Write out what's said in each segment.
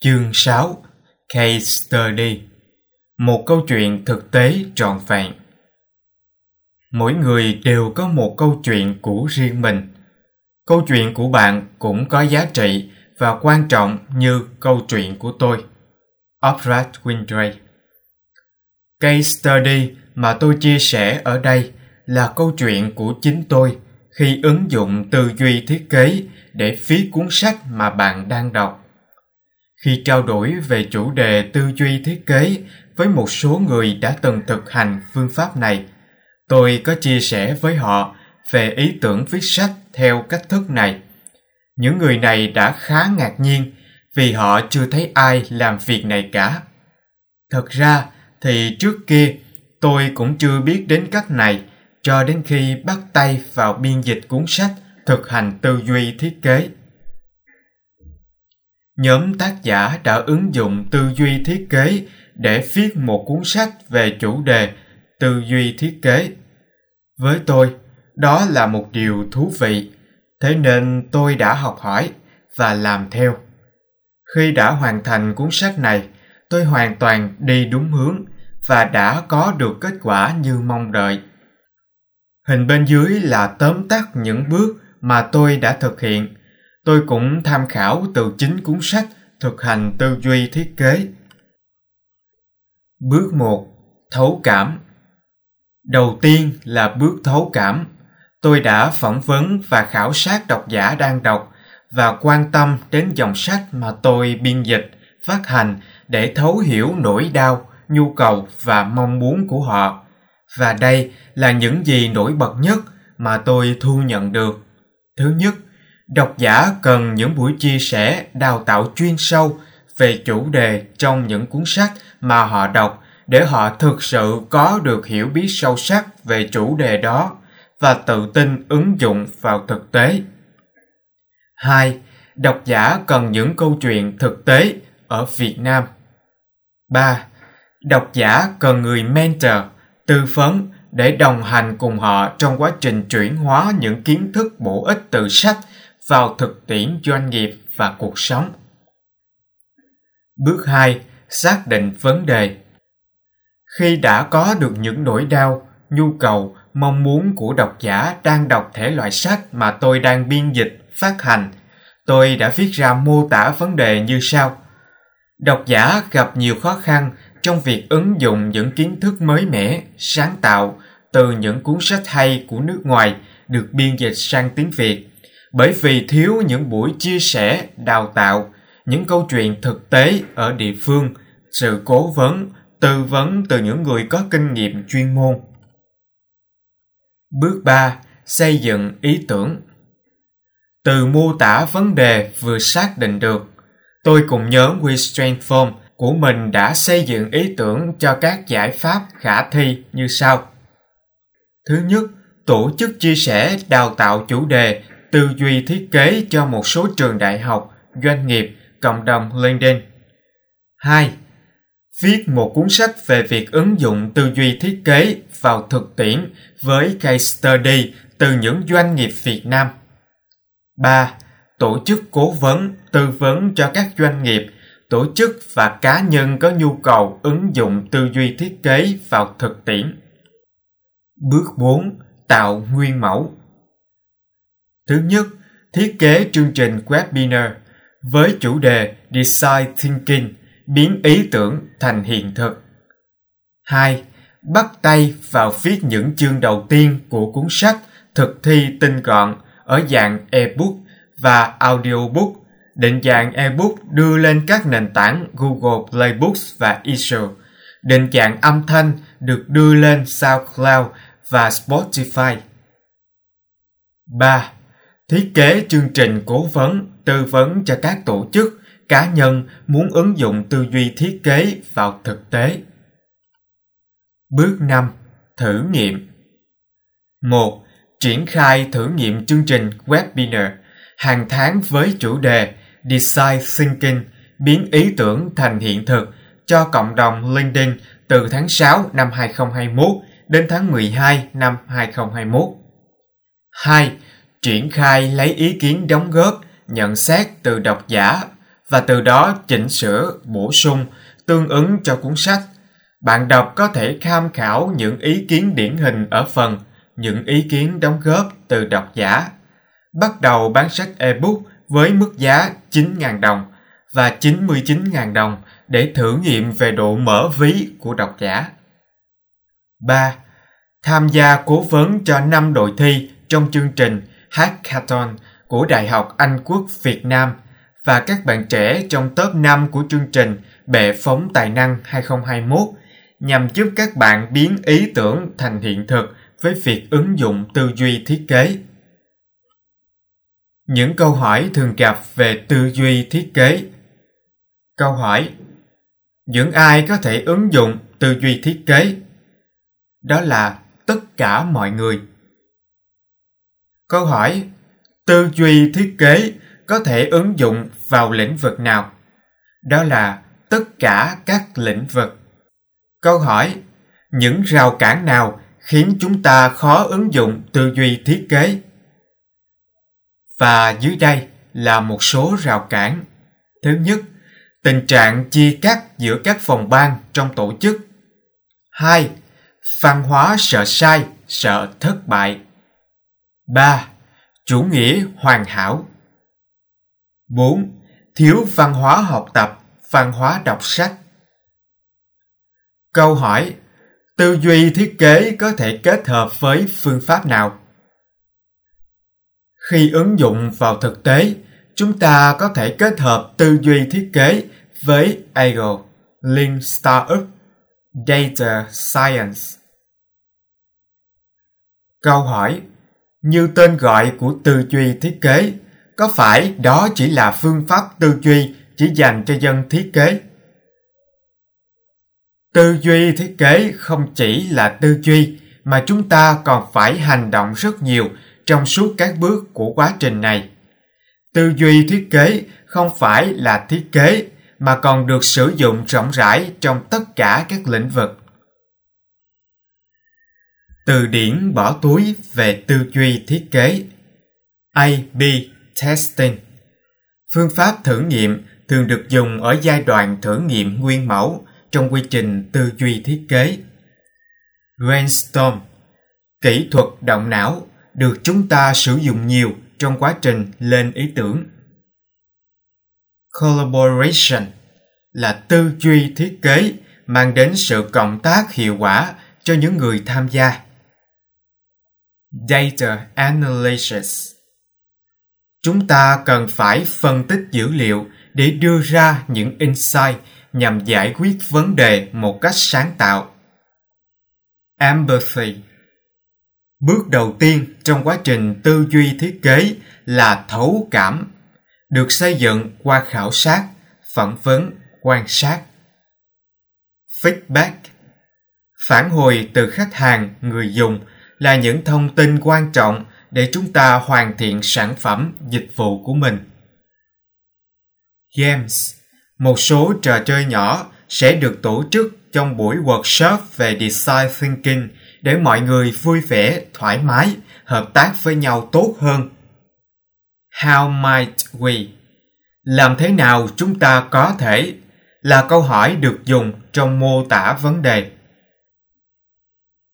Chương 6 Case Study Một câu chuyện thực tế trọn vẹn Mỗi người đều có một câu chuyện của riêng mình. Câu chuyện của bạn cũng có giá trị và quan trọng như câu chuyện của tôi. Oprah Winfrey Case study mà tôi chia sẻ ở đây là câu chuyện của chính tôi khi ứng dụng tư duy thiết kế để viết cuốn sách mà bạn đang đọc khi trao đổi về chủ đề tư duy thiết kế với một số người đã từng thực hành phương pháp này, tôi có chia sẻ với họ về ý tưởng viết sách theo cách thức này. Những người này đã khá ngạc nhiên vì họ chưa thấy ai làm việc này cả. Thật ra thì trước kia, tôi cũng chưa biết đến cách này cho đến khi bắt tay vào biên dịch cuốn sách thực hành tư duy thiết kế nhóm tác giả đã ứng dụng tư duy thiết kế để viết một cuốn sách về chủ đề tư duy thiết kế. Với tôi, đó là một điều thú vị, thế nên tôi đã học hỏi và làm theo. Khi đã hoàn thành cuốn sách này, tôi hoàn toàn đi đúng hướng và đã có được kết quả như mong đợi. Hình bên dưới là tóm tắt những bước mà tôi đã thực hiện tôi cũng tham khảo từ chính cuốn sách thực hành tư duy thiết kế. Bước 1. Thấu cảm Đầu tiên là bước thấu cảm. Tôi đã phỏng vấn và khảo sát độc giả đang đọc và quan tâm đến dòng sách mà tôi biên dịch, phát hành để thấu hiểu nỗi đau, nhu cầu và mong muốn của họ. Và đây là những gì nổi bật nhất mà tôi thu nhận được. Thứ nhất, độc giả cần những buổi chia sẻ đào tạo chuyên sâu về chủ đề trong những cuốn sách mà họ đọc để họ thực sự có được hiểu biết sâu sắc về chủ đề đó và tự tin ứng dụng vào thực tế. 2. Độc giả cần những câu chuyện thực tế ở Việt Nam. 3. Độc giả cần người mentor, tư vấn để đồng hành cùng họ trong quá trình chuyển hóa những kiến thức bổ ích từ sách vào thực tiễn doanh nghiệp và cuộc sống. Bước 2. Xác định vấn đề. Khi đã có được những nỗi đau, nhu cầu, mong muốn của độc giả đang đọc thể loại sách mà tôi đang biên dịch, phát hành, tôi đã viết ra mô tả vấn đề như sau. Độc giả gặp nhiều khó khăn trong việc ứng dụng những kiến thức mới mẻ, sáng tạo từ những cuốn sách hay của nước ngoài được biên dịch sang tiếng Việt bởi vì thiếu những buổi chia sẻ, đào tạo, những câu chuyện thực tế ở địa phương, sự cố vấn, tư vấn từ những người có kinh nghiệm chuyên môn. Bước 3. Xây dựng ý tưởng Từ mô tả vấn đề vừa xác định được, tôi cùng nhóm WeStrengthForm của mình đã xây dựng ý tưởng cho các giải pháp khả thi như sau. Thứ nhất, tổ chức chia sẻ đào tạo chủ đề tư duy thiết kế cho một số trường đại học, doanh nghiệp, cộng đồng LinkedIn. 2. Viết một cuốn sách về việc ứng dụng tư duy thiết kế vào thực tiễn với case study từ những doanh nghiệp Việt Nam. 3. Tổ chức cố vấn, tư vấn cho các doanh nghiệp, tổ chức và cá nhân có nhu cầu ứng dụng tư duy thiết kế vào thực tiễn. Bước 4. Tạo nguyên mẫu Thứ nhất, thiết kế chương trình webinar với chủ đề Design Thinking, biến ý tưởng thành hiện thực. 2. Bắt tay vào viết những chương đầu tiên của cuốn sách thực thi tinh gọn ở dạng ebook và audiobook. Định dạng ebook đưa lên các nền tảng Google Play Books và Issue, Định dạng âm thanh được đưa lên SoundCloud và Spotify. 3 thiết kế chương trình cố vấn, tư vấn cho các tổ chức, cá nhân muốn ứng dụng tư duy thiết kế vào thực tế. Bước 5. Thử nghiệm 1. Triển khai thử nghiệm chương trình webinar hàng tháng với chủ đề Design Thinking biến ý tưởng thành hiện thực cho cộng đồng LinkedIn từ tháng 6 năm 2021 đến tháng 12 năm 2021. 2 triển khai lấy ý kiến đóng góp, nhận xét từ độc giả và từ đó chỉnh sửa, bổ sung tương ứng cho cuốn sách. Bạn đọc có thể tham khảo những ý kiến điển hình ở phần những ý kiến đóng góp từ độc giả. Bắt đầu bán sách ebook với mức giá 9.000 đồng và 99.000 đồng để thử nghiệm về độ mở ví của độc giả. 3. Tham gia cố vấn cho 5 đội thi trong chương trình Hackathon của Đại học Anh Quốc Việt Nam và các bạn trẻ trong top 5 của chương trình Bệ phóng tài năng 2021 nhằm giúp các bạn biến ý tưởng thành hiện thực với việc ứng dụng tư duy thiết kế. Những câu hỏi thường gặp về tư duy thiết kế. Câu hỏi: Những ai có thể ứng dụng tư duy thiết kế? Đó là tất cả mọi người. Câu hỏi: Tư duy thiết kế có thể ứng dụng vào lĩnh vực nào? Đó là tất cả các lĩnh vực. Câu hỏi: Những rào cản nào khiến chúng ta khó ứng dụng tư duy thiết kế? Và dưới đây là một số rào cản. Thứ nhất, tình trạng chia cắt giữa các phòng ban trong tổ chức. 2. Văn hóa sợ sai, sợ thất bại. 3. Chủ nghĩa hoàn hảo. 4. Thiếu văn hóa học tập, văn hóa đọc sách. Câu hỏi Tư duy thiết kế có thể kết hợp với phương pháp nào? Khi ứng dụng vào thực tế, chúng ta có thể kết hợp tư duy thiết kế với Agile, Lean Startup, Data Science. Câu hỏi như tên gọi của tư duy thiết kế, có phải đó chỉ là phương pháp tư duy chỉ dành cho dân thiết kế? Tư duy thiết kế không chỉ là tư duy mà chúng ta còn phải hành động rất nhiều trong suốt các bước của quá trình này. Tư duy thiết kế không phải là thiết kế mà còn được sử dụng rộng rãi trong tất cả các lĩnh vực. Từ điển bỏ túi về tư duy thiết kế A-B testing Phương pháp thử nghiệm thường được dùng ở giai đoạn thử nghiệm nguyên mẫu trong quy trình tư duy thiết kế. Brainstorm Kỹ thuật động não được chúng ta sử dụng nhiều trong quá trình lên ý tưởng. Collaboration là tư duy thiết kế mang đến sự cộng tác hiệu quả cho những người tham gia. Data Analysis Chúng ta cần phải phân tích dữ liệu để đưa ra những insight nhằm giải quyết vấn đề một cách sáng tạo. Empathy Bước đầu tiên trong quá trình tư duy thiết kế là thấu cảm, được xây dựng qua khảo sát, phỏng vấn, quan sát. Feedback Phản hồi từ khách hàng, người dùng là những thông tin quan trọng để chúng ta hoàn thiện sản phẩm, dịch vụ của mình. Games Một số trò chơi nhỏ sẽ được tổ chức trong buổi workshop về design thinking để mọi người vui vẻ, thoải mái, hợp tác với nhau tốt hơn. How might we? Làm thế nào chúng ta có thể? Là câu hỏi được dùng trong mô tả vấn đề.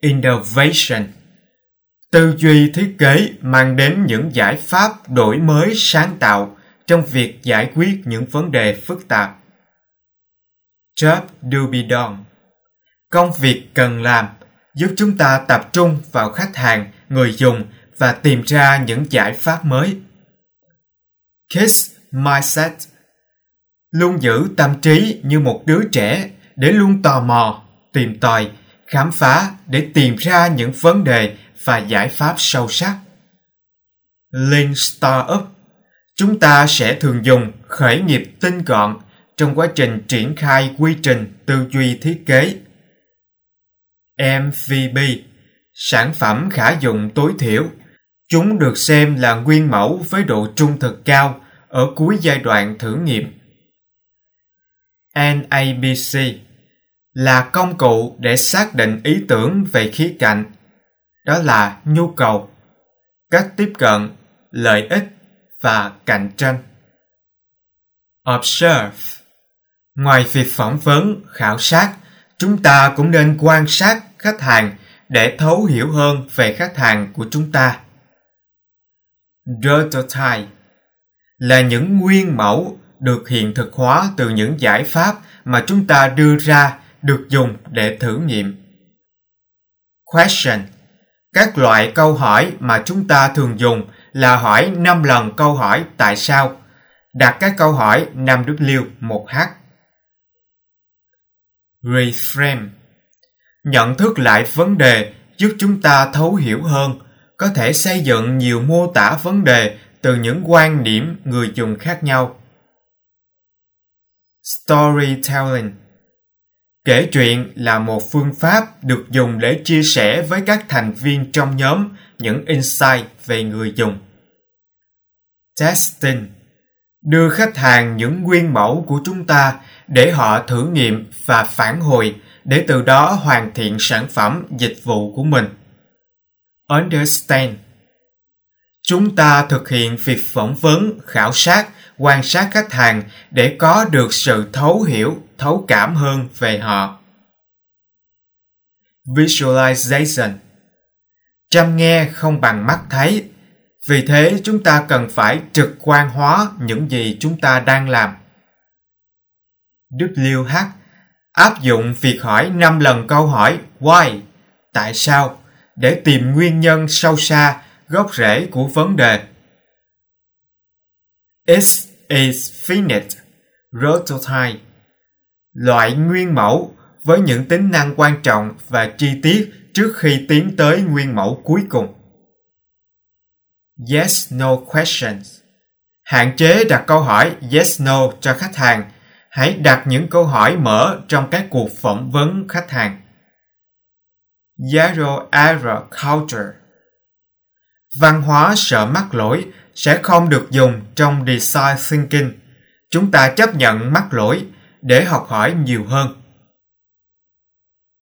Innovation Tư duy thiết kế mang đến những giải pháp đổi mới sáng tạo trong việc giải quyết những vấn đề phức tạp. Job do be done Công việc cần làm giúp chúng ta tập trung vào khách hàng, người dùng và tìm ra những giải pháp mới. Kiss Mindset Luôn giữ tâm trí như một đứa trẻ để luôn tò mò, tìm tòi, khám phá để tìm ra những vấn đề và giải pháp sâu sắc. Lean Startup Chúng ta sẽ thường dùng khởi nghiệp tinh gọn trong quá trình triển khai quy trình tư duy thiết kế MVP, sản phẩm khả dụng tối thiểu. Chúng được xem là nguyên mẫu với độ trung thực cao ở cuối giai đoạn thử nghiệm. NABC là công cụ để xác định ý tưởng về khía cạnh, đó là nhu cầu, cách tiếp cận, lợi ích và cạnh tranh. Observe Ngoài việc phỏng vấn, khảo sát, chúng ta cũng nên quan sát khách hàng để thấu hiểu hơn về khách hàng của chúng ta. Prototype là những nguyên mẫu được hiện thực hóa từ những giải pháp mà chúng ta đưa ra được dùng để thử nghiệm. Question các loại câu hỏi mà chúng ta thường dùng là hỏi 5 lần câu hỏi tại sao. Đặt các câu hỏi 5W 1H. Reframe Nhận thức lại vấn đề giúp chúng ta thấu hiểu hơn, có thể xây dựng nhiều mô tả vấn đề từ những quan điểm người dùng khác nhau. Storytelling Kể chuyện là một phương pháp được dùng để chia sẻ với các thành viên trong nhóm những insight về người dùng. Testing Đưa khách hàng những nguyên mẫu của chúng ta để họ thử nghiệm và phản hồi để từ đó hoàn thiện sản phẩm dịch vụ của mình. Understand Chúng ta thực hiện việc phỏng vấn, khảo sát, quan sát khách hàng để có được sự thấu hiểu, thấu cảm hơn về họ. Visualization Chăm nghe không bằng mắt thấy, vì thế chúng ta cần phải trực quan hóa những gì chúng ta đang làm. WH áp dụng việc hỏi 5 lần câu hỏi why, tại sao, để tìm nguyên nhân sâu xa, gốc rễ của vấn đề. S is finite, prototype, loại nguyên mẫu với những tính năng quan trọng và chi tiết trước khi tiến tới nguyên mẫu cuối cùng. Yes, no questions. Hạn chế đặt câu hỏi yes, no cho khách hàng hãy đặt những câu hỏi mở trong các cuộc phỏng vấn khách hàng. Zero error culture Văn hóa sợ mắc lỗi sẽ không được dùng trong design thinking. Chúng ta chấp nhận mắc lỗi để học hỏi nhiều hơn.